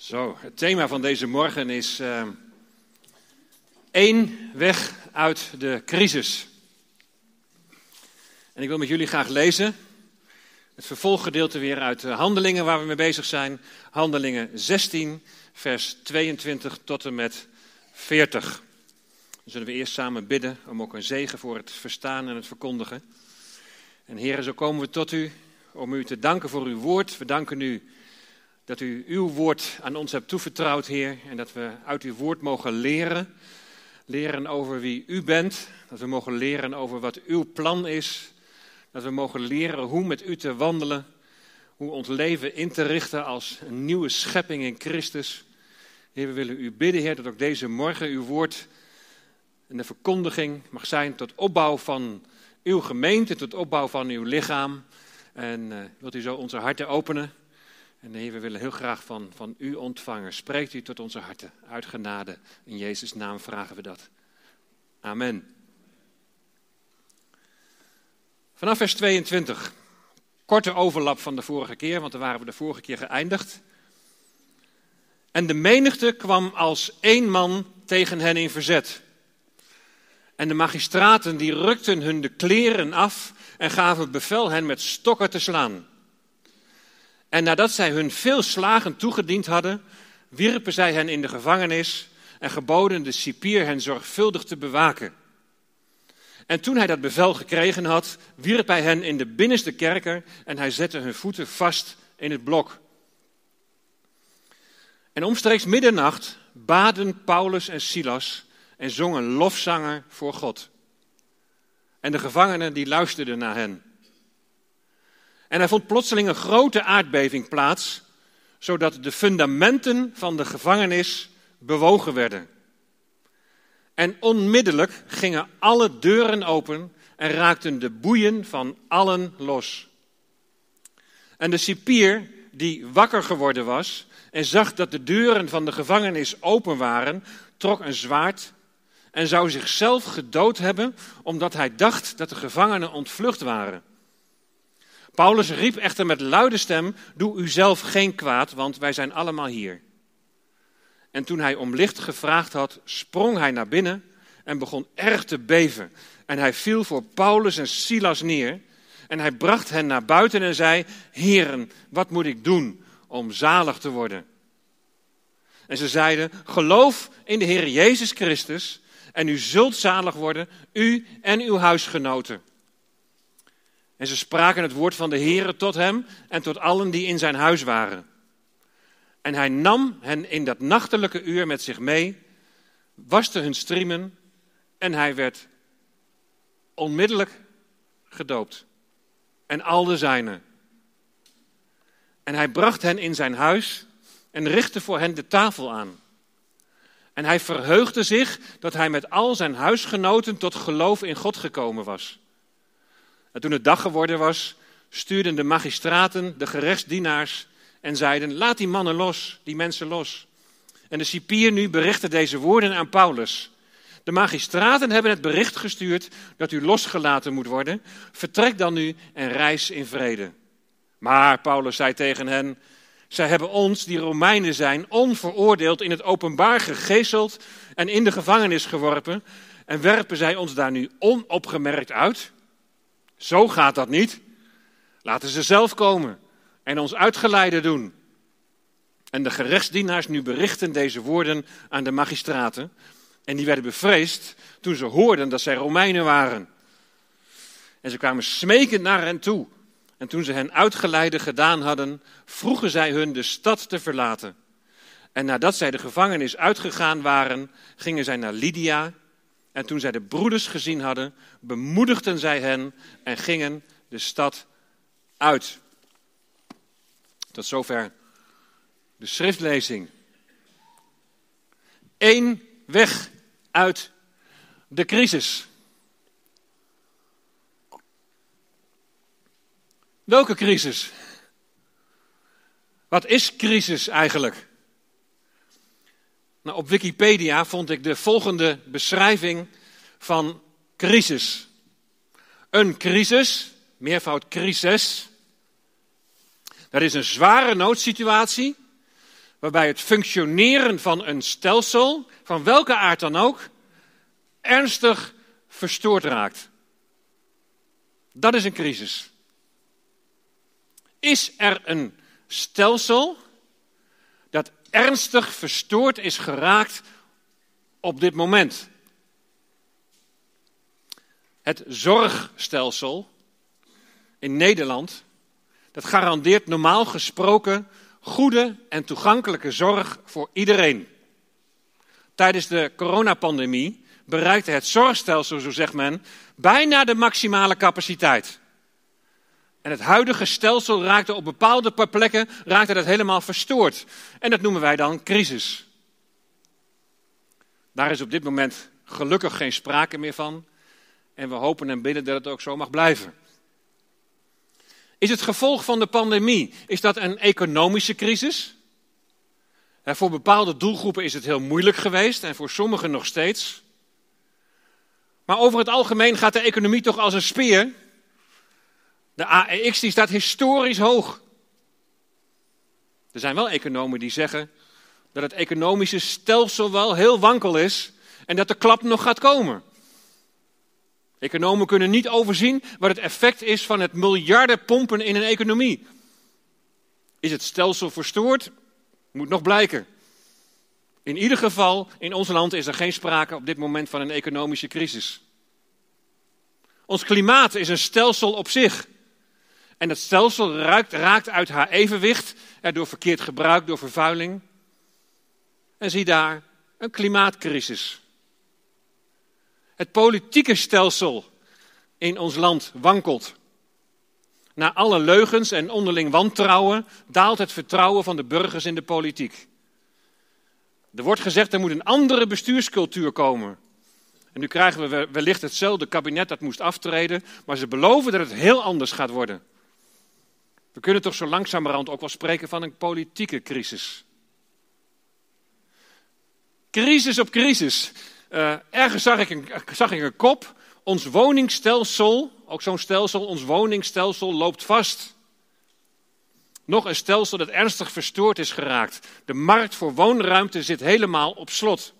Zo, het thema van deze morgen is uh, één weg uit de crisis. En ik wil met jullie graag lezen het vervolggedeelte weer uit de Handelingen waar we mee bezig zijn. Handelingen 16, vers 22 tot en met 40. Dan zullen we eerst samen bidden om ook een zegen voor het verstaan en het verkondigen. En heren, zo komen we tot u om u te danken voor uw woord. We danken u dat u uw woord aan ons hebt toevertrouwd, Heer. En dat we uit uw woord mogen leren. Leren over wie u bent. Dat we mogen leren over wat uw plan is. Dat we mogen leren hoe met u te wandelen. Hoe ons leven in te richten als een nieuwe schepping in Christus. Heer, we willen u bidden, Heer, dat ook deze morgen uw woord en de verkondiging mag zijn tot opbouw van uw gemeente, tot opbouw van uw lichaam. En uh, wilt u zo onze harten openen en we willen heel graag van, van u ontvangen. Spreekt u tot onze harten. Uit genade. In Jezus' naam vragen we dat. Amen. Vanaf vers 22. Korte overlap van de vorige keer, want daar waren we de vorige keer geëindigd. En de menigte kwam als één man tegen hen in verzet. En de magistraten die rukten hun de kleren af en gaven bevel hen met stokken te slaan. En nadat zij hun veel slagen toegediend hadden, wierpen zij hen in de gevangenis en geboden de cipier hen zorgvuldig te bewaken. En toen hij dat bevel gekregen had, wierp hij hen in de binnenste kerker en hij zette hun voeten vast in het blok. En omstreeks middernacht baden Paulus en Silas en zongen lofzanger voor God. En de gevangenen die luisterden naar hen. En er vond plotseling een grote aardbeving plaats, zodat de fundamenten van de gevangenis bewogen werden. En onmiddellijk gingen alle deuren open en raakten de boeien van allen los. En de cipier, die wakker geworden was en zag dat de deuren van de gevangenis open waren, trok een zwaard en zou zichzelf gedood hebben, omdat hij dacht dat de gevangenen ontvlucht waren. Paulus riep echter met luide stem: Doe u zelf geen kwaad, want wij zijn allemaal hier. En toen hij om licht gevraagd had, sprong hij naar binnen en begon erg te beven. En hij viel voor Paulus en Silas neer. En hij bracht hen naar buiten en zei: Heren, wat moet ik doen om zalig te worden? En ze zeiden: Geloof in de Heer Jezus Christus en u zult zalig worden, u en uw huisgenoten. En ze spraken het woord van de Heere tot hem en tot allen die in zijn huis waren. En hij nam hen in dat nachtelijke uur met zich mee, waste hun striemen en hij werd onmiddellijk gedoopt. En al de zijnen. En hij bracht hen in zijn huis en richtte voor hen de tafel aan. En hij verheugde zich dat hij met al zijn huisgenoten tot geloof in God gekomen was. En toen het dag geworden was, stuurden de magistraten de gerechtsdienaars en zeiden: Laat die mannen los, die mensen los. En de cipier nu berichtte deze woorden aan Paulus. De magistraten hebben het bericht gestuurd dat u losgelaten moet worden. Vertrek dan nu en reis in vrede. Maar Paulus zei tegen hen: Zij hebben ons, die Romeinen zijn, onveroordeeld in het openbaar gegezeld en in de gevangenis geworpen. En werpen zij ons daar nu onopgemerkt uit? Zo gaat dat niet. Laten ze zelf komen en ons uitgeleide doen. En de gerechtsdienaars nu berichten deze woorden aan de magistraten. En die werden bevreesd toen ze hoorden dat zij Romeinen waren. En ze kwamen smekend naar hen toe. En toen ze hen uitgeleide gedaan hadden, vroegen zij hun de stad te verlaten. En nadat zij de gevangenis uitgegaan waren, gingen zij naar Lydia en toen zij de broeders gezien hadden, bemoedigden zij hen en gingen de stad uit. Tot zover de schriftlezing. Eén weg uit de crisis. Welke crisis? Wat is crisis eigenlijk? Nou, op Wikipedia vond ik de volgende beschrijving van crisis. Een crisis, meervoud crisis, dat is een zware noodsituatie waarbij het functioneren van een stelsel, van welke aard dan ook, ernstig verstoord raakt. Dat is een crisis. Is er een stelsel ernstig verstoord is geraakt op dit moment? Het zorgstelsel in Nederland, dat garandeert normaal gesproken goede en toegankelijke zorg voor iedereen. Tijdens de coronapandemie bereikte het zorgstelsel, zo zegt men, bijna de maximale capaciteit. En het huidige stelsel raakte op bepaalde plekken raakte dat helemaal verstoord. En dat noemen wij dan crisis. Daar is op dit moment gelukkig geen sprake meer van. En we hopen en bidden dat het ook zo mag blijven. Is het gevolg van de pandemie, is dat een economische crisis? voor bepaalde doelgroepen is het heel moeilijk geweest en voor sommigen nog steeds. Maar over het algemeen gaat de economie toch als een speer. De AEX die staat historisch hoog. Er zijn wel economen die zeggen dat het economische stelsel wel heel wankel is en dat de klap nog gaat komen. Economen kunnen niet overzien wat het effect is van het miljarden pompen in een economie. Is het stelsel verstoord? Moet nog blijken. In ieder geval, in ons land is er geen sprake op dit moment van een economische crisis. Ons klimaat is een stelsel op zich. En dat stelsel raakt, uit haar evenwicht door verkeerd gebruik, door vervuiling. En zie daar een klimaatcrisis. Het politieke stelsel in ons land wankelt. Na alle leugens en onderling wantrouwen daalt het vertrouwen van de burgers in de politiek. Er wordt gezegd er moet een andere bestuurscultuur komen. En nu krijgen we wellicht hetzelfde kabinet dat moest aftreden, maar ze beloven dat het heel anders gaat worden. We kunnen toch zo langzamerhand ook wel spreken van een politieke crisis. Crisis op crisis. Uh, ergens zag ik, een, zag ik een kop. Ons woningstelsel, ook zo'n stelsel, ons woningstelsel loopt vast. Nog een stelsel dat ernstig verstoord is geraakt. De markt voor woonruimte zit helemaal op slot.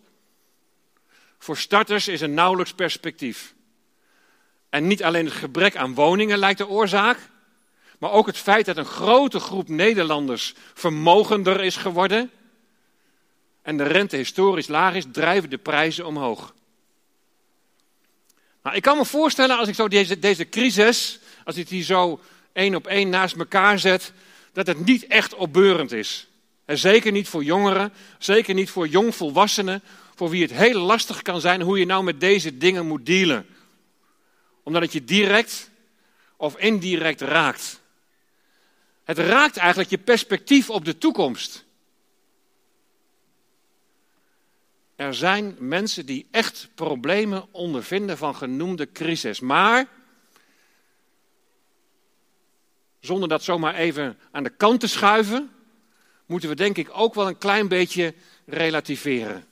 Voor starters is er nauwelijks perspectief. En niet alleen het gebrek aan woningen lijkt de oorzaak, maar ook het feit dat een grote groep Nederlanders vermogender is geworden en de rente historisch laag is, drijven de prijzen omhoog. Ik kan me voorstellen als ik zo deze, deze crisis, als ik die zo één op één naast elkaar zet, dat het niet echt opbeurend is. En zeker niet voor jongeren, zeker niet voor jongvolwassenen, voor wie het heel lastig kan zijn hoe je nou met deze dingen moet dealen. Omdat het je direct of indirect raakt. Het raakt eigenlijk je perspectief op de toekomst. Er zijn mensen die echt problemen ondervinden van genoemde crisis. Maar, zonder dat zomaar even aan de kant te schuiven, moeten we denk ik ook wel een klein beetje relativeren.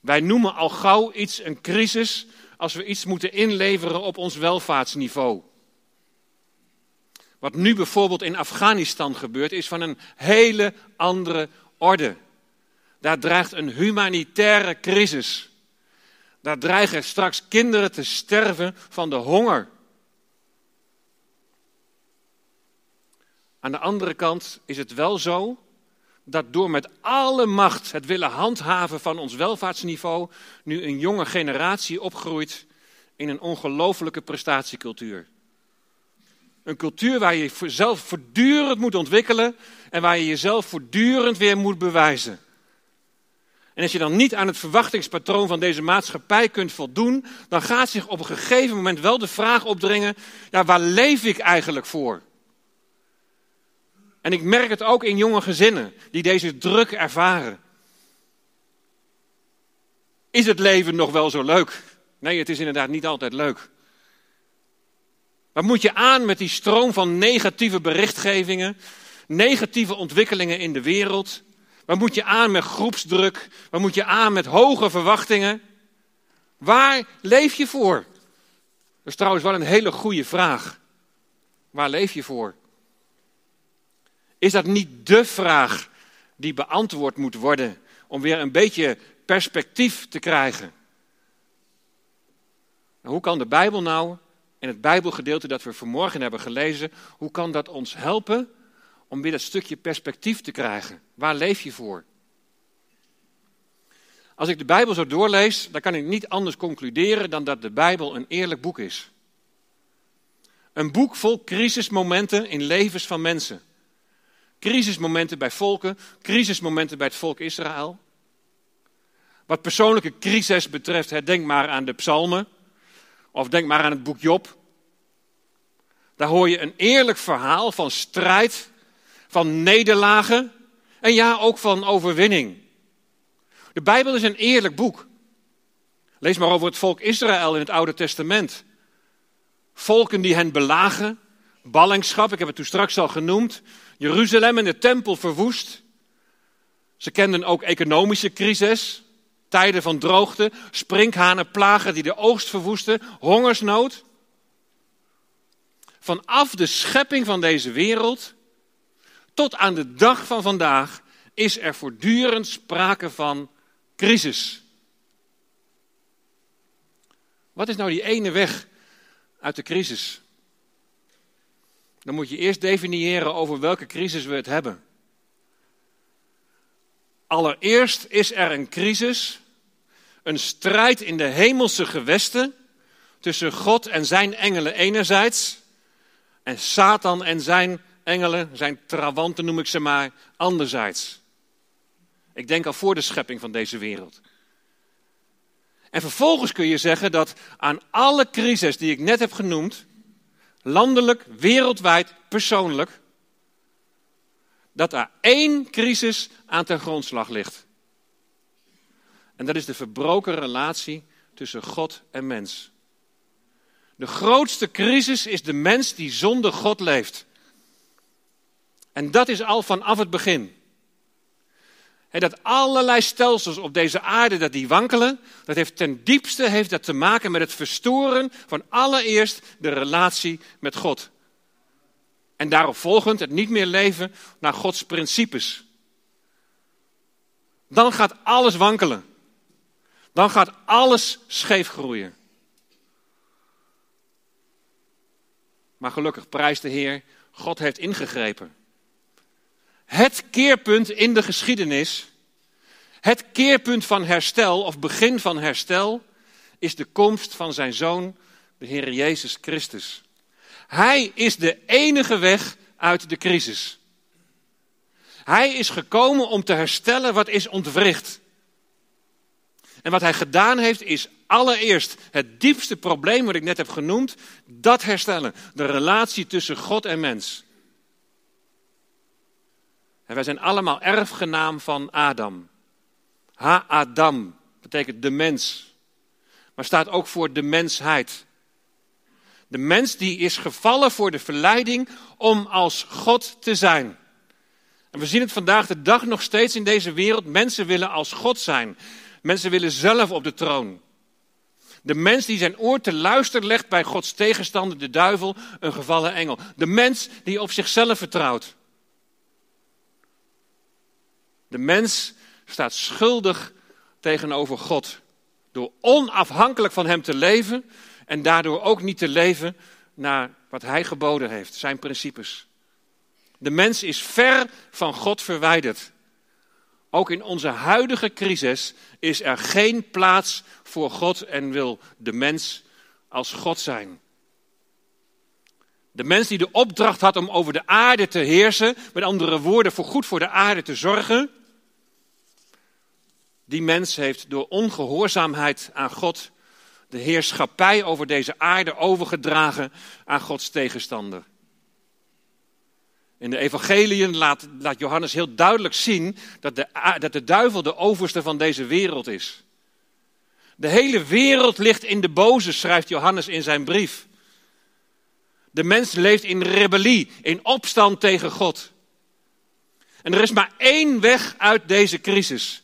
Wij noemen al gauw iets een crisis als we iets moeten inleveren op ons welvaartsniveau. Wat nu bijvoorbeeld in Afghanistan gebeurt, is van een hele andere orde. Daar dreigt een humanitaire crisis. Daar dreigen straks kinderen te sterven van de honger. Aan de andere kant is het wel zo dat door met alle macht het willen handhaven van ons welvaartsniveau nu een jonge generatie opgroeit in een ongelofelijke prestatiecultuur. Een cultuur waar je jezelf voortdurend moet ontwikkelen en waar je jezelf voortdurend weer moet bewijzen. En als je dan niet aan het verwachtingspatroon van deze maatschappij kunt voldoen, dan gaat zich op een gegeven moment wel de vraag opdringen: ja, waar leef ik eigenlijk voor? En ik merk het ook in jonge gezinnen die deze druk ervaren. Is het leven nog wel zo leuk? Nee, het is inderdaad niet altijd leuk. Wat moet je aan met die stroom van negatieve berichtgevingen, negatieve ontwikkelingen in de wereld? Waar moet je aan met groepsdruk? Waar moet je aan met hoge verwachtingen? Waar leef je voor? Dat is trouwens wel een hele goede vraag. Waar leef je voor? Is dat niet de vraag die beantwoord moet worden om weer een beetje perspectief te krijgen. hoe kan de Bijbel nou, in het Bijbelgedeelte dat we vanmorgen hebben gelezen, hoe kan dat ons helpen om weer dat stukje perspectief te krijgen? Waar leef je voor? Als ik de Bijbel zo doorlees, dan kan ik niet anders concluderen dan dat de Bijbel een eerlijk boek is. Een boek vol crisismomenten in levens van mensen. Crisismomenten bij volken, crisismomenten bij het volk Israël. Wat persoonlijke crisis betreft, denk maar aan de psalmen. Of denk maar aan het boek Job. Daar hoor je een eerlijk verhaal van strijd, van nederlagen en ja, ook van overwinning. De Bijbel is een eerlijk boek. Lees maar over het volk Israël in het Oude Testament. Volken die hen belagen, ballingschap, ik heb het toen straks al genoemd, Jeruzalem en de tempel verwoest. Ze kenden ook economische crisis, tijden van droogte, sprinkhanenplagen die de oogst verwoesten, hongersnood. Vanaf de schepping van deze wereld tot aan de dag van vandaag is er voortdurend sprake van crisis. Wat is nou die ene weg uit de crisis? Dan moet je eerst definiëren over welke crisis we het hebben. Allereerst is er een crisis, een strijd in de hemelse gewesten tussen God en zijn engelen enerzijds en Satan en zijn engelen, zijn trawanten noem ik ze maar, anderzijds. Ik denk al voor de schepping van deze wereld. En vervolgens kun je zeggen dat aan alle crises die ik net heb genoemd, landelijk, wereldwijd, persoonlijk, dat er één crisis aan ten grondslag ligt. En dat is de verbroken relatie tussen God en mens. De grootste crisis is de mens die zonder God leeft. En dat is al vanaf het begin. Dat allerlei stelsels op deze aarde dat die wankelen, dat heeft ten diepste heeft dat te maken met het verstoren van allereerst de relatie met God. En daarop volgend het niet meer leven naar Gods principes. Dan gaat alles wankelen. Dan gaat alles scheef groeien. Maar gelukkig prijst de Heer, God heeft ingegrepen. Het keerpunt in de geschiedenis, het keerpunt van herstel of begin van herstel, is de komst van zijn zoon, de Heer Jezus Christus. Hij is de enige weg uit de crisis. Hij is gekomen om te herstellen wat is ontwricht. En wat hij gedaan heeft is allereerst het diepste probleem wat ik net heb genoemd, dat herstellen. De relatie tussen God en mens. En wij zijn allemaal erfgenaam van Adam. Ha-Adam betekent de mens. Maar staat ook voor de mensheid. De mens die is gevallen voor de verleiding om als God te zijn. En we zien het vandaag de dag nog steeds in deze wereld. Mensen willen als God zijn. Mensen willen zelf op de troon. De mens die zijn oor te luisteren legt bij Gods tegenstander, de duivel, een gevallen engel. De mens die op zichzelf vertrouwt. De mens staat schuldig tegenover God. Door onafhankelijk van Hem te leven en daardoor ook niet te leven naar wat Hij geboden heeft, zijn principes. De mens is ver van God verwijderd. Ook in onze huidige crisis is er geen plaats voor God en wil de mens als God zijn. De mens die de opdracht had om over de aarde te heersen, met andere woorden, voor goed voor de aarde te zorgen, die mens heeft door ongehoorzaamheid aan God de heerschappij over deze aarde overgedragen aan Gods tegenstander. In de evangeliën laat, laat Johannes heel duidelijk zien dat de, dat de duivel de overste van deze wereld is. De hele wereld ligt in de boze, schrijft Johannes in zijn brief. De mens leeft in rebellie, in opstand tegen God. En er is maar één weg uit deze crisis.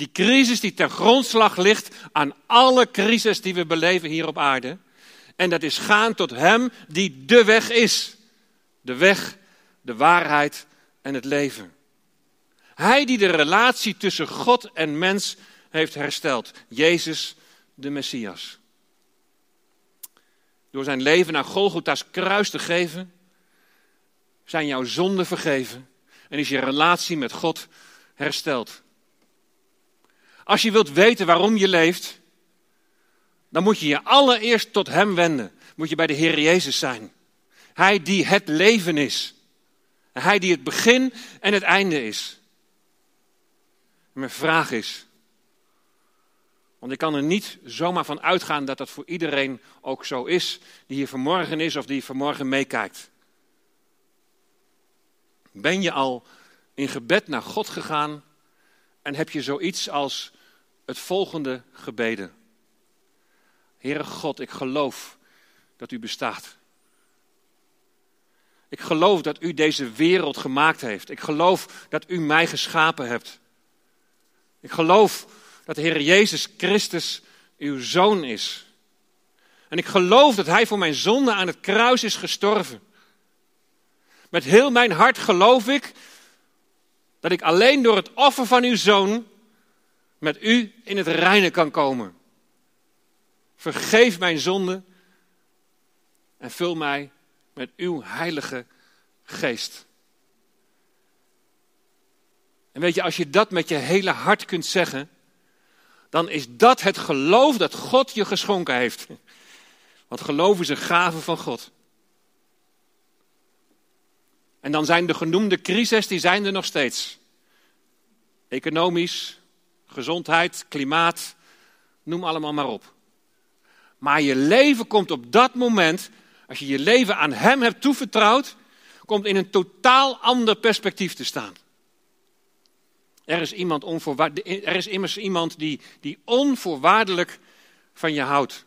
Die crisis die ten grondslag ligt aan alle crisis die we beleven hier op aarde. En dat is gaan tot Hem die de weg is. De weg, de waarheid en het leven. Hij die de relatie tussen God en mens heeft hersteld. Jezus, de Messias. Door zijn leven naar Golgotha's kruis te geven, zijn jouw zonden vergeven en is je relatie met God hersteld. Als je wilt weten waarom je leeft, dan moet je je allereerst tot Hem wenden. Moet je bij de Heer Jezus zijn. Hij die het leven is. Hij die het begin en het einde is. Mijn vraag is, want ik kan er niet zomaar van uitgaan dat dat voor iedereen ook zo is, die hier vanmorgen is of die vanmorgen meekijkt. Ben je al in gebed naar God gegaan en heb je zoiets als het volgende gebeden? Heere God, ik geloof dat u bestaat. Ik geloof dat u deze wereld gemaakt heeft. Ik geloof dat u mij geschapen hebt. Ik geloof dat de Heer Jezus Christus uw zoon is. En ik geloof dat Hij voor mijn zonde aan het kruis is gestorven. Met heel mijn hart geloof ik dat ik alleen door het offer van uw zoon met u in het reine kan komen. Vergeef mijn zonde en vul mij met uw heilige geest. En weet je, als je dat met je hele hart kunt zeggen, dan is dat het geloof dat God je geschonken heeft. Want geloof is een gave van God. En dan zijn de genoemde crises, die zijn er nog steeds. Economisch, gezondheid, klimaat, noem allemaal maar op. Maar je leven komt op dat moment, als je je leven aan Hem hebt toevertrouwd, komt in een totaal ander perspectief te staan. Er is, iemand er is immers iemand die, die onvoorwaardelijk van je houdt.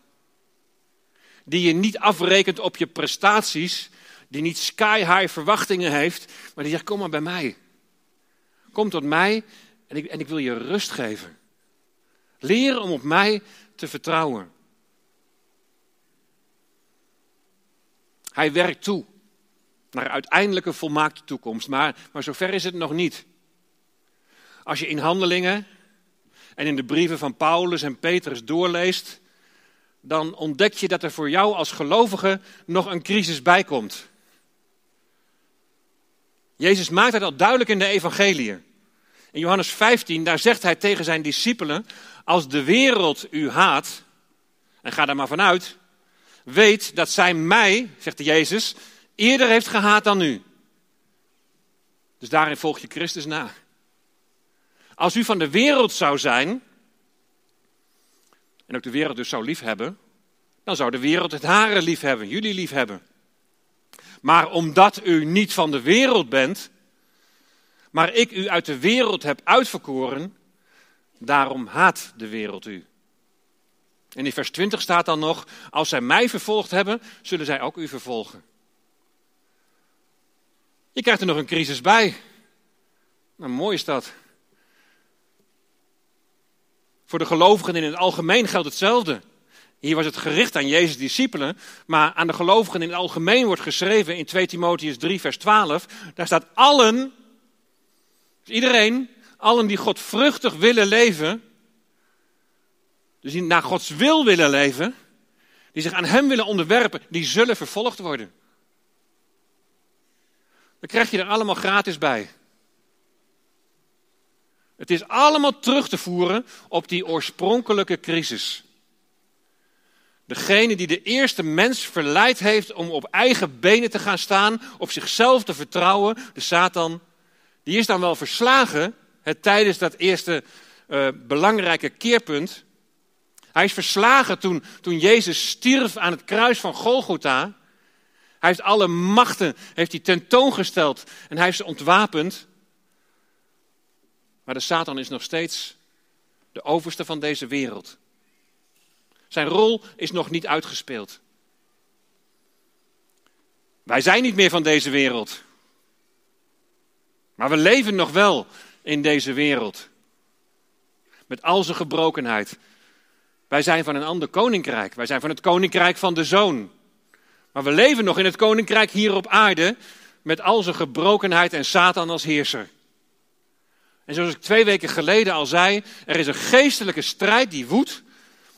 Die je niet afrekent op je prestaties, die niet sky high verwachtingen heeft, maar die zegt: Kom maar bij mij. Kom tot mij en ik, en ik wil je rust geven. Leren om op mij te vertrouwen. Hij werkt toe naar uiteindelijke volmaakte toekomst, maar, maar zover is het nog niet. Als je in handelingen en in de brieven van Paulus en Petrus doorleest, dan ontdek je dat er voor jou als gelovige nog een crisis bij komt. Jezus maakt het al duidelijk in de evangelie. In Johannes 15, daar zegt hij tegen zijn discipelen, als de wereld u haat, en ga daar maar vanuit, weet dat zij mij, zegt Jezus, eerder heeft gehaat dan u. Dus daarin volg je Christus na. Als u van de wereld zou zijn, en ook de wereld dus zou liefhebben, dan zou de wereld het hare liefhebben, jullie liefhebben. Maar omdat u niet van de wereld bent, maar ik u uit de wereld heb uitverkoren, daarom haat de wereld u. En in vers 20 staat dan nog, als zij mij vervolgd hebben, zullen zij ook u vervolgen. Je krijgt er nog een crisis bij. Nou, mooi is dat. Voor de gelovigen in het algemeen geldt hetzelfde. Hier was het gericht aan Jezus' discipelen, maar aan de gelovigen in het algemeen wordt geschreven in 2 Timotheus 3, vers 12. Daar staat allen, dus iedereen, allen die God vruchtig willen leven, dus die naar Gods wil willen leven, die zich aan Hem willen onderwerpen, die zullen vervolgd worden. Dan krijg je er allemaal gratis bij. Het is allemaal terug te voeren op die oorspronkelijke crisis. Degene die de eerste mens verleid heeft om op eigen benen te gaan staan, op zichzelf te vertrouwen, de Satan, die is dan wel verslagen het, tijdens dat eerste uh, belangrijke keerpunt. Hij is verslagen toen, toen Jezus stierf aan het kruis van Golgotha. Hij heeft alle machten heeft hij tentoongesteld en hij heeft ze ontwapend. Maar de Satan is nog steeds de overste van deze wereld. Zijn rol is nog niet uitgespeeld. Wij zijn niet meer van deze wereld. Maar we leven nog wel in deze wereld. Met al zijn gebrokenheid. Wij zijn van een ander koninkrijk. Wij zijn van het koninkrijk van de zoon. Maar we leven nog in het koninkrijk hier op aarde. Met al zijn gebrokenheid en Satan als heerser. En zoals ik twee weken geleden al zei, er is een geestelijke strijd die woedt.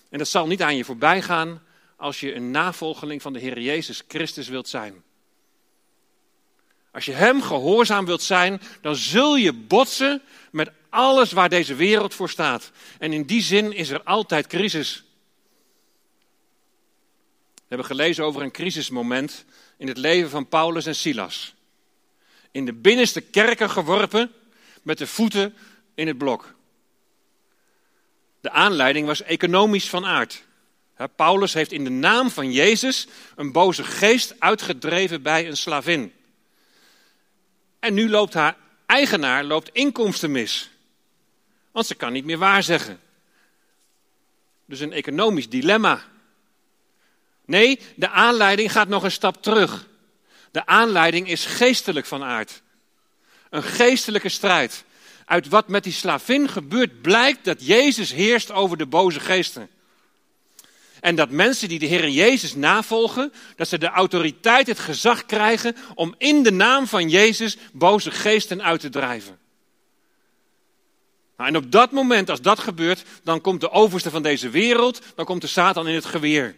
En dat zal niet aan je voorbij gaan als je een navolgeling van de Heer Jezus Christus wilt zijn. Als je Hem gehoorzaam wilt zijn, dan zul je botsen met alles waar deze wereld voor staat. En in die zin is er altijd crisis. We hebben gelezen over een crisismoment in het leven van Paulus en Silas. In de binnenste kerken geworpen met de voeten in het blok. De aanleiding was economisch van aard. Paulus heeft in de naam van Jezus een boze geest uitgedreven bij een slavin. En nu loopt haar eigenaar loopt inkomsten mis. Want ze kan niet meer waarzeggen. Dus een economisch dilemma. Nee, de aanleiding gaat nog een stap terug. De aanleiding is geestelijk van aard. Een geestelijke strijd. Uit wat met die slavin gebeurt blijkt dat Jezus heerst over de boze geesten. En dat mensen die de Heer Jezus navolgen, dat ze de autoriteit, het gezag krijgen om in de naam van Jezus boze geesten uit te drijven. Nou, en op dat moment, als dat gebeurt, dan komt de overste van deze wereld, dan komt de Satan in het geweer.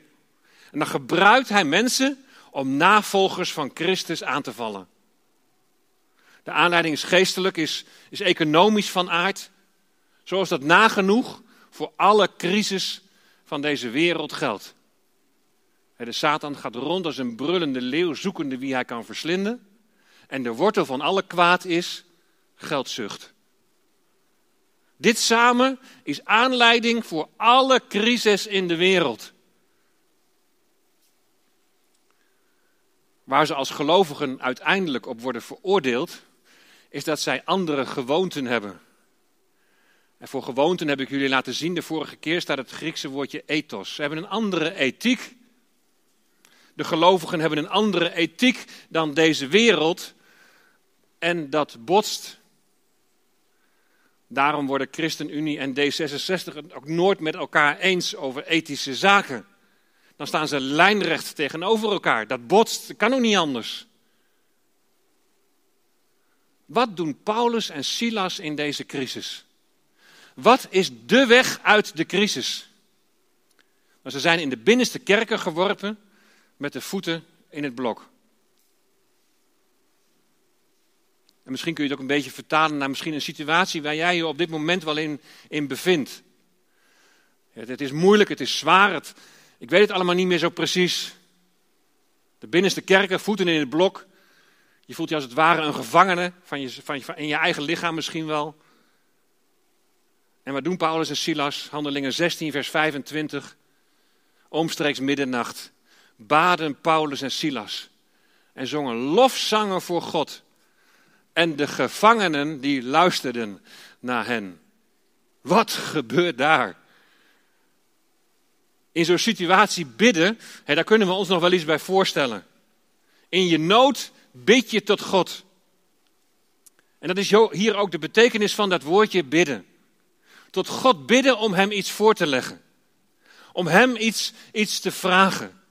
En dan gebruikt hij mensen om navolgers van Christus aan te vallen. De aanleiding is geestelijk, is, is economisch van aard. Zoals dat nagenoeg voor alle crisis van deze wereld geldt. De Satan gaat rond als een brullende leeuw, zoekende wie hij kan verslinden. En de wortel van alle kwaad is geldzucht. Dit samen is aanleiding voor alle crisis in de wereld. Waar ze als gelovigen uiteindelijk op worden veroordeeld, is dat zij andere gewoonten hebben. En voor gewoonten heb ik jullie laten zien, de vorige keer staat het Griekse woordje ethos. Ze hebben een andere ethiek. De gelovigen hebben een andere ethiek dan deze wereld. En dat botst. Daarom worden ChristenUnie en D66 het ook nooit met elkaar eens over ethische zaken. Dan staan ze lijnrecht tegenover elkaar. Dat botst, dat kan ook niet anders. Wat doen Paulus en Silas in deze crisis? Wat is de weg uit de crisis? Maar ze zijn in de binnenste kerken geworpen met de voeten in het blok. En misschien kun je het ook een beetje vertalen naar misschien een situatie waar jij je op dit moment wel in, in bevindt. Het, het is moeilijk, het is zwaar, het, ik weet het allemaal niet meer zo precies. De binnenste kerken, voeten in het blok. Je voelt je als het ware een gevangene van je, van, van in je eigen lichaam misschien wel. En wat doen Paulus en Silas? Handelingen 16, vers 25. Omstreeks middernacht baden Paulus en Silas en zongen lofzangen voor God. En de gevangenen die luisterden naar hen. Wat gebeurt daar? In zo'n situatie bidden, daar kunnen we ons nog wel iets bij voorstellen. In je nood bid je tot God. En dat is hier ook de betekenis van dat woordje bidden tot God bidden om hem iets voor te leggen. Om hem iets, iets te vragen.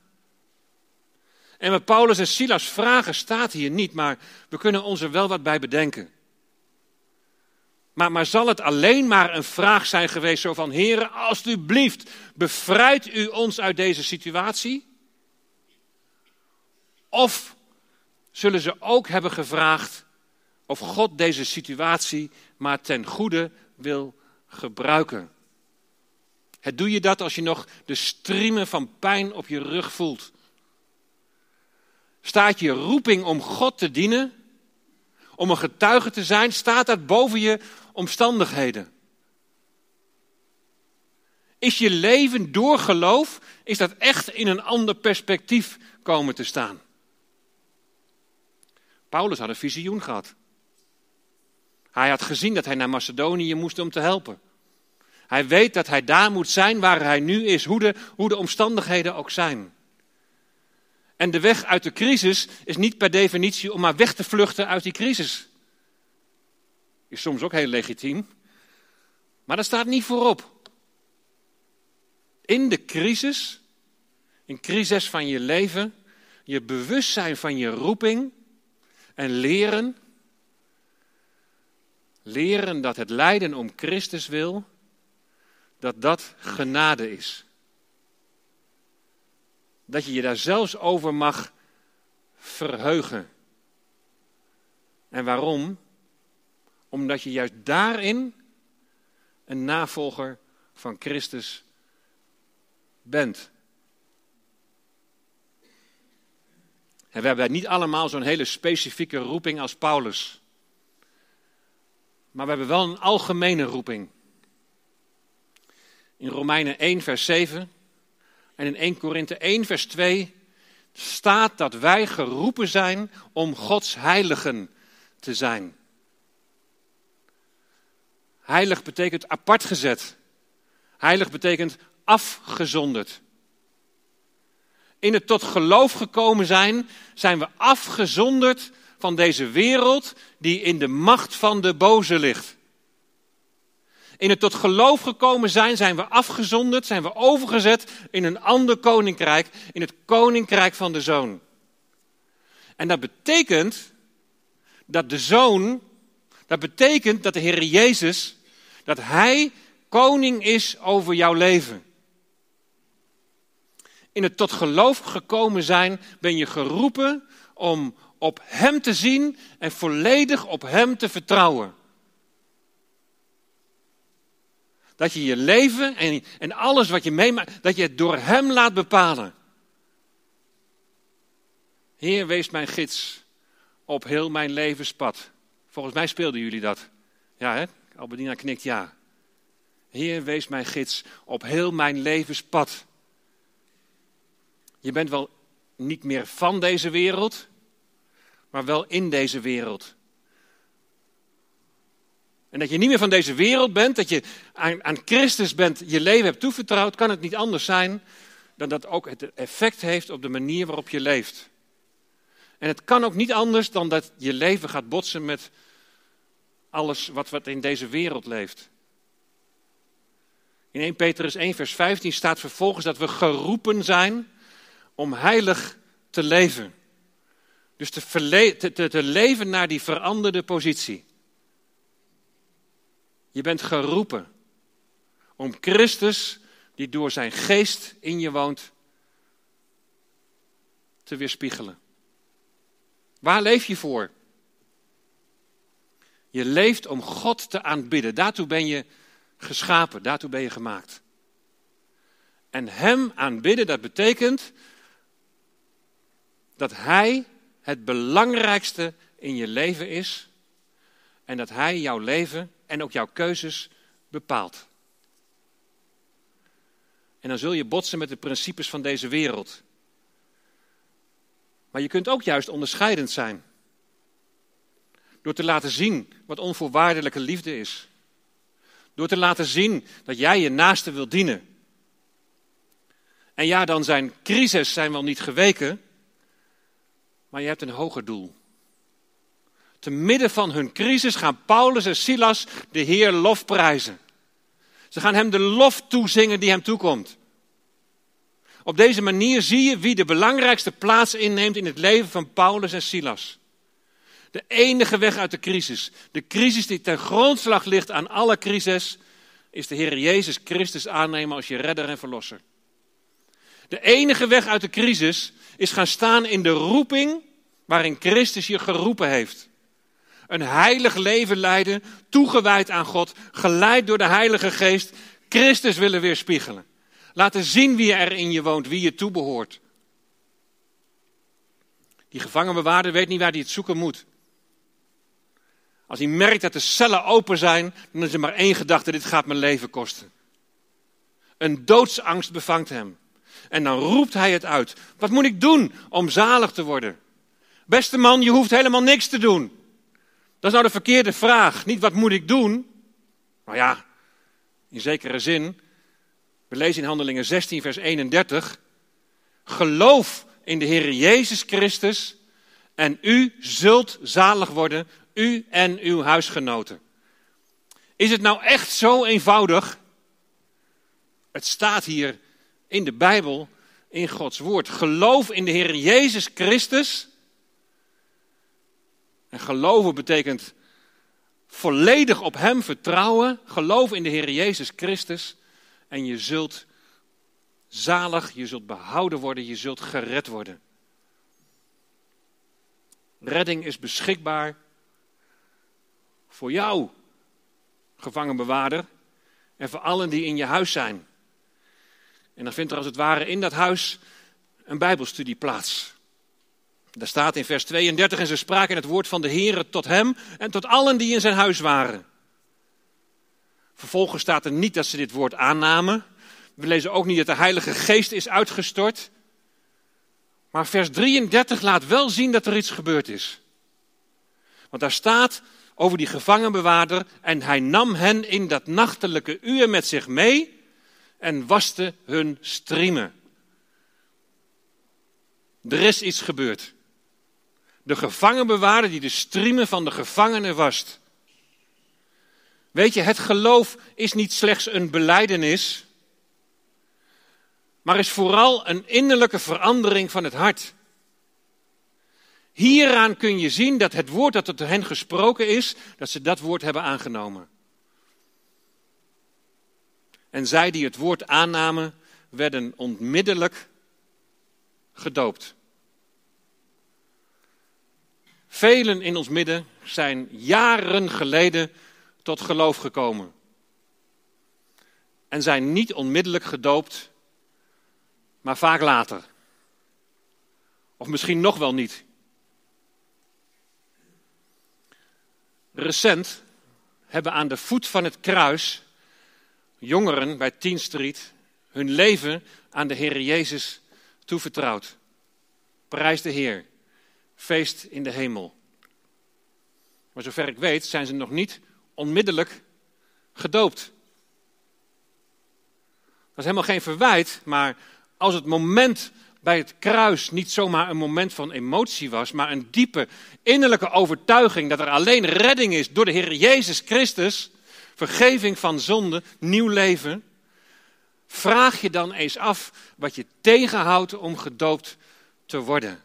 En wat Paulus en Silas vragen staat hier niet, maar we kunnen ons er wel wat bij bedenken. Maar, maar zal het alleen maar een vraag zijn geweest zo van, heren, alstublieft, bevrijd u ons uit deze situatie? Of zullen ze ook hebben gevraagd of God deze situatie maar ten goede wil gebruiken. Het doe je dat als je nog de striemen van pijn op je rug voelt. Staat je roeping om God te dienen, om een getuige te zijn, staat dat boven je omstandigheden? Is je leven door geloof, is dat echt in een ander perspectief komen te staan? Paulus had een visioen gehad. Hij had gezien dat hij naar Macedonië moest om te helpen. Hij weet dat hij daar moet zijn waar hij nu is, hoe de, hoe de omstandigheden ook zijn. En de weg uit de crisis is niet per definitie om maar weg te vluchten uit die crisis. Is soms ook heel legitiem. Maar dat staat niet voorop. In de crisis, in crisis van je leven, je bewustzijn van je roeping en leren leren dat het lijden om Christus wil, dat dat genade is. Dat je je daar zelfs over mag verheugen. En waarom? Omdat je juist daarin een navolger van Christus bent. En we hebben niet allemaal zo'n hele specifieke roeping als Paulus. Maar we hebben wel een algemene roeping. In Romeinen 1, vers 7 en in 1 Korinthe 1, vers 2 staat dat wij geroepen zijn om Gods heiligen te zijn. Heilig betekent apart gezet. Heilig betekent afgezonderd. In het tot geloof gekomen zijn, zijn we afgezonderd van deze wereld die in de macht van de boze ligt. In het tot geloof gekomen zijn, zijn we afgezonderd, zijn we overgezet in een ander koninkrijk, in het koninkrijk van de zoon. En dat betekent dat de zoon, dat betekent dat de Heer Jezus, dat Hij koning is over jouw leven. In het tot geloof gekomen zijn ben je geroepen om op Hem te zien en volledig op Hem te vertrouwen. Dat je je leven en, en alles wat je meemaakt, dat je het door Hem laat bepalen. Heer, wees mijn gids op heel mijn levenspad. Volgens mij speelden jullie dat. Ja, hè? Albedina knikt ja. Heer, wees mijn gids op heel mijn levenspad. Je bent wel niet meer van deze wereld, maar wel in deze wereld. En dat je niet meer van deze wereld bent, dat je aan, aan Christus bent, je leven hebt toevertrouwd, kan het niet anders zijn dan dat ook het effect heeft op de manier waarop je leeft. En het kan ook niet anders dan dat je leven gaat botsen met alles wat, wat in deze wereld leeft. In 1 Petrus 1, vers 15 staat vervolgens dat we geroepen zijn om heilig te leven. Dus te, te, leven naar die veranderde positie. Je bent geroepen om Christus, die door zijn geest in je woont, te weerspiegelen. Waar leef je voor? Je leeft om God te aanbidden. Daartoe ben je geschapen, daartoe ben je gemaakt. En Hem aanbidden, dat betekent dat Hij het belangrijkste in je leven is en dat Hij jouw leven en ook jouw keuzes bepaalt. En dan zul je botsen met de principes van deze wereld. Maar je kunt ook juist onderscheidend zijn. Door te laten zien wat onvoorwaardelijke liefde is. Door te laten zien dat jij je naaste wilt dienen. En ja, dan zijn crises zijn wel niet geweken, maar je hebt een hoger doel. Te midden van hun crisis gaan Paulus en Silas de Heer lofprijzen. Ze gaan hem de lof toezingen die hem toekomt. Op deze manier zie je wie de belangrijkste plaats inneemt in het leven van Paulus en Silas. De enige weg uit de crisis, de crisis die ten grondslag ligt aan alle crisis, is de Heer Jezus Christus aannemen als je redder en verlosser. De enige weg uit de crisis is gaan staan in de roeping waarin Christus je geroepen heeft. Een heilig leven leiden, toegewijd aan God, geleid door de Heilige Geest, Christus willen weerspiegelen. Laten zien wie er in je woont, wie je toebehoort. Die gevangenbewaarder weet niet waar hij het zoeken moet. Als hij merkt dat de cellen open zijn, dan is er maar één gedachte: dit gaat mijn leven kosten. Een doodsangst bevangt hem. En dan roept hij het uit. Wat moet ik doen om zalig te worden? Beste man, je hoeft helemaal niks te doen. Dat is nou de verkeerde vraag. Niet wat moet ik doen? Nou ja, in zekere zin. We lezen in Handelingen 16, vers 31. Geloof in de Heer Jezus Christus en u zult zalig worden, u en uw huisgenoten. Is het nou echt zo eenvoudig? Het staat hier in de Bijbel, in Gods woord. Geloof in de Heer Jezus Christus. En geloven betekent volledig op Hem vertrouwen, geloof in de Heer Jezus Christus en je zult zalig, je zult behouden worden, je zult gered worden. Redding is beschikbaar voor jou, gevangenbewaarder, en voor allen die in je huis zijn. En dan vindt er als het ware in dat huis een Bijbelstudie plaats. Daar staat in vers 32, en ze spraken het woord van de Heere tot hem en tot allen die in zijn huis waren. Vervolgens staat er niet dat ze dit woord aannamen. We lezen ook niet dat de Heilige Geest is uitgestort. Maar vers 33 laat wel zien dat er iets gebeurd is. Want daar staat over die gevangenbewaarder en hij nam hen in dat nachtelijke uur met zich mee en waste hun striemen. Er is iets gebeurd. De gevangenbewaarder die de striemen van de gevangenen wast. Weet je, het geloof is niet slechts een beleidenis, maar is vooral een innerlijke verandering van het hart. Hieraan kun je zien dat het woord dat tot hen gesproken is, dat ze dat woord hebben aangenomen. En zij die het woord aannamen, werden onmiddellijk gedoopt. Velen in ons midden zijn jaren geleden tot geloof gekomen. En zijn niet onmiddellijk gedoopt, maar vaak later. Of misschien nog wel niet. Recent hebben aan de voet van het kruis jongeren bij Teen Street hun leven aan de Heer Jezus toevertrouwd. Prijs de Heer. Feest in de hemel. Maar zover ik weet zijn ze nog niet onmiddellijk gedoopt. Dat is helemaal geen verwijt, maar als het moment bij het kruis niet zomaar een moment van emotie was, maar een diepe innerlijke overtuiging dat er alleen redding is door de Heer Jezus Christus, vergeving van zonde, nieuw leven, vraag je dan eens af wat je tegenhoudt om gedoopt te worden.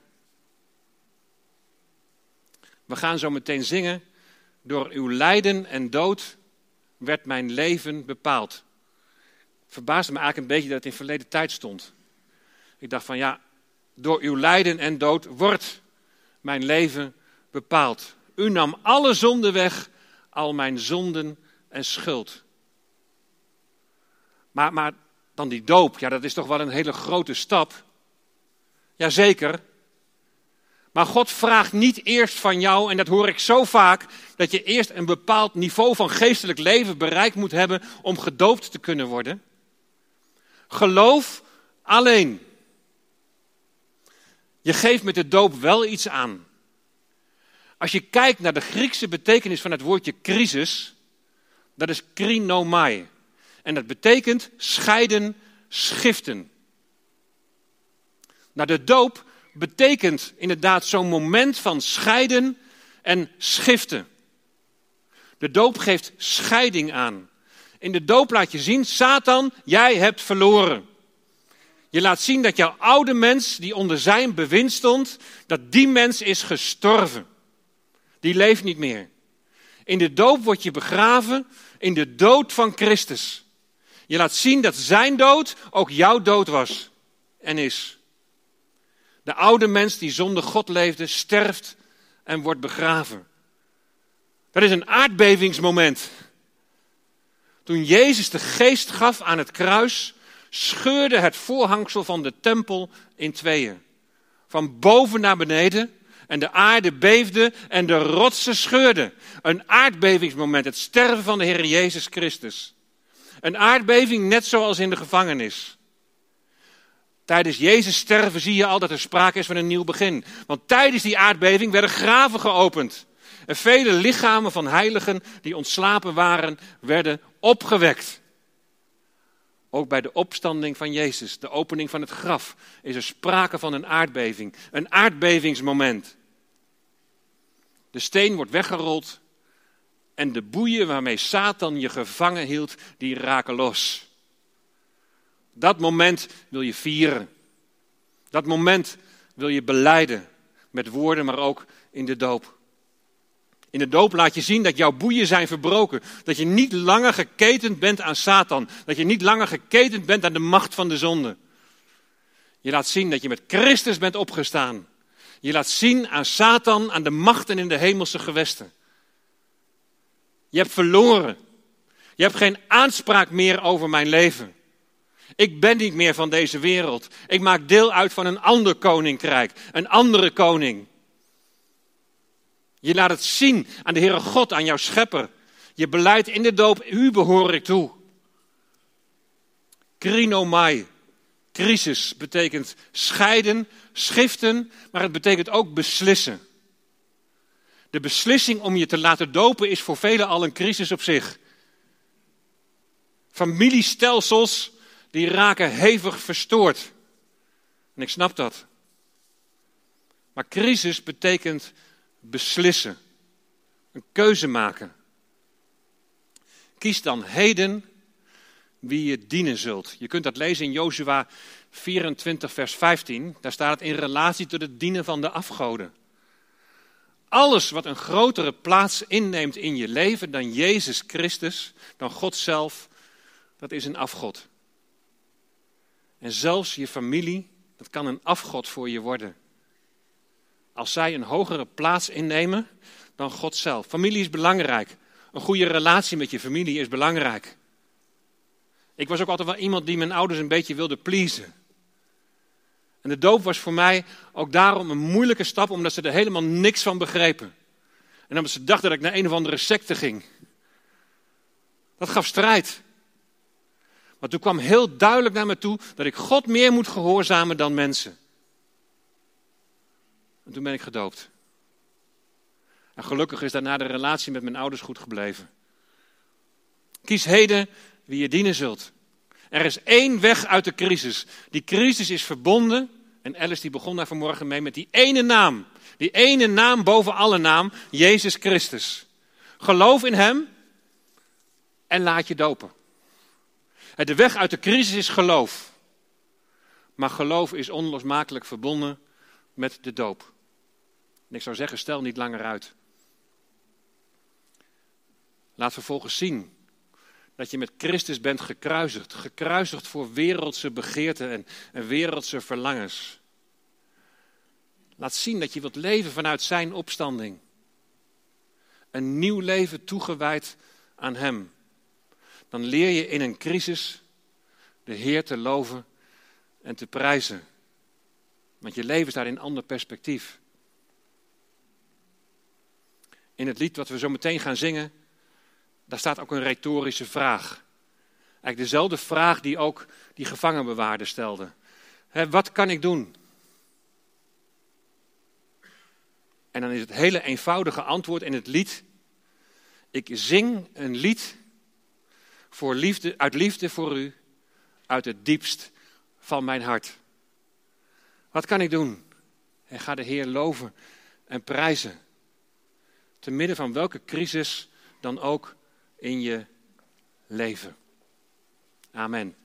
We gaan zo meteen zingen. Door uw lijden en dood werd mijn leven bepaald. Verbaasde me eigenlijk een beetje dat het in verleden tijd stond. Ik dacht van ja, door uw lijden en dood wordt mijn leven bepaald. U nam alle zonden weg, al mijn zonden en schuld. Maar, maar dan die doop, ja, dat is toch wel een hele grote stap. Jazeker. Maar God vraagt niet eerst van jou, en dat hoor ik zo vaak, dat je eerst een bepaald niveau van geestelijk leven bereikt moet hebben om gedoopt te kunnen worden. Geloof alleen. Je geeft met de doop wel iets aan. Als je kijkt naar de Griekse betekenis van het woordje crisis, dat is krinomai. En dat betekent scheiden, schiften. Nou, de doop betekent inderdaad zo'n moment van scheiden en schiften. De doop geeft scheiding aan. In de doop laat je zien, Satan, jij hebt verloren. Je laat zien dat jouw oude mens, die onder zijn bewind stond, dat die mens is gestorven. Die leeft niet meer. In de doop word je begraven in de dood van Christus. Je laat zien dat zijn dood ook jouw dood was en is. De oude mens die zonder God leefde, sterft en wordt begraven. Dat is een aardbevingsmoment. Toen Jezus de geest gaf aan het kruis, scheurde het voorhangsel van de tempel in tweeën. Van boven naar beneden. En de aarde beefde en de rotsen scheurden. Een aardbevingsmoment, het sterven van de Heer Jezus Christus. Een aardbeving net zoals in de gevangenis. Tijdens Jezus sterven zie je al dat er sprake is van een nieuw begin. Want tijdens die aardbeving werden graven geopend. En vele lichamen van heiligen die ontslapen waren, werden opgewekt. Ook bij de opstanding van Jezus, de opening van het graf, is er sprake van een aardbeving. Een aardbevingsmoment. De steen wordt weggerold en de boeien waarmee Satan je gevangen hield, die raken los. Dat moment wil je vieren. Dat moment wil je beleiden met woorden, maar ook in de doop. In de doop laat je zien dat jouw boeien zijn verbroken. Dat je niet langer geketend bent aan Satan. Dat je niet langer geketend bent aan de macht van de zonde. Je laat zien dat je met Christus bent opgestaan. Je laat zien aan Satan, aan de machten in de hemelse gewesten. Je hebt verloren. Je hebt geen aanspraak meer over mijn leven. Ik ben niet meer van deze wereld. Ik maak deel uit van een ander koninkrijk, een andere koning. Je laat het zien aan de Heere God, aan jouw schepper. Je beleidt in de doop, u behoor ik toe. Krinomai, crisis, betekent scheiden, schiften, maar het betekent ook beslissen. De beslissing om je te laten dopen is voor velen al een crisis op zich. Familiestelsels die raken hevig verstoord. En ik snap dat. Maar crisis betekent beslissen. Een keuze maken. Kies dan heden wie je dienen zult. Je kunt dat lezen in Jozua 24, vers 15. Daar staat het in relatie tot het dienen van de afgoden. Alles wat een grotere plaats inneemt in je leven dan Jezus Christus, dan God zelf, dat is een afgod. En zelfs je familie, dat kan een afgod voor je worden. Als zij een hogere plaats innemen dan God zelf. Familie is belangrijk. Een goede relatie met je familie is belangrijk. Ik was ook altijd wel iemand die mijn ouders een beetje wilde pleasen. En de doop was voor mij ook daarom een moeilijke stap, omdat ze er helemaal niks van begrepen. En omdat ze dachten dat ik naar een of andere secte ging. Dat gaf strijd. Maar toen kwam heel duidelijk naar me toe dat ik God meer moet gehoorzamen dan mensen. En toen ben ik gedoopt. En gelukkig is daarna de relatie met mijn ouders goed gebleven. Kies heden wie je dienen zult. Er is één weg uit de crisis. Die crisis is verbonden, en Alice die begon daar vanmorgen mee, met die ene naam. Die ene naam boven alle naam, Jezus Christus. Geloof in Hem en laat je dopen. De weg uit de crisis is geloof. Maar geloof is onlosmakelijk verbonden met de doop. En ik zou zeggen, stel niet langer uit. Laat vervolgens zien dat je met Christus bent gekruisigd. Gekruisigd voor wereldse begeerten en, en wereldse verlangens. Laat zien dat je wilt leven vanuit zijn opstanding. Een nieuw leven toegewijd aan Hem. Dan leer je in een crisis de Heer te loven en te prijzen. Want je leven staat in een ander perspectief. In het lied wat we zo meteen gaan zingen, daar staat ook een retorische vraag. Eigenlijk dezelfde vraag die ook die gevangenbewaarder stelde. wat kan ik doen? En dan is het hele eenvoudige antwoord in het lied. Ik zing een lied voor liefde, uit liefde voor u, uit het diepst van mijn hart. Wat kan ik doen? En ga de Heer loven en prijzen. Te midden van welke crisis dan ook in je leven. Amen.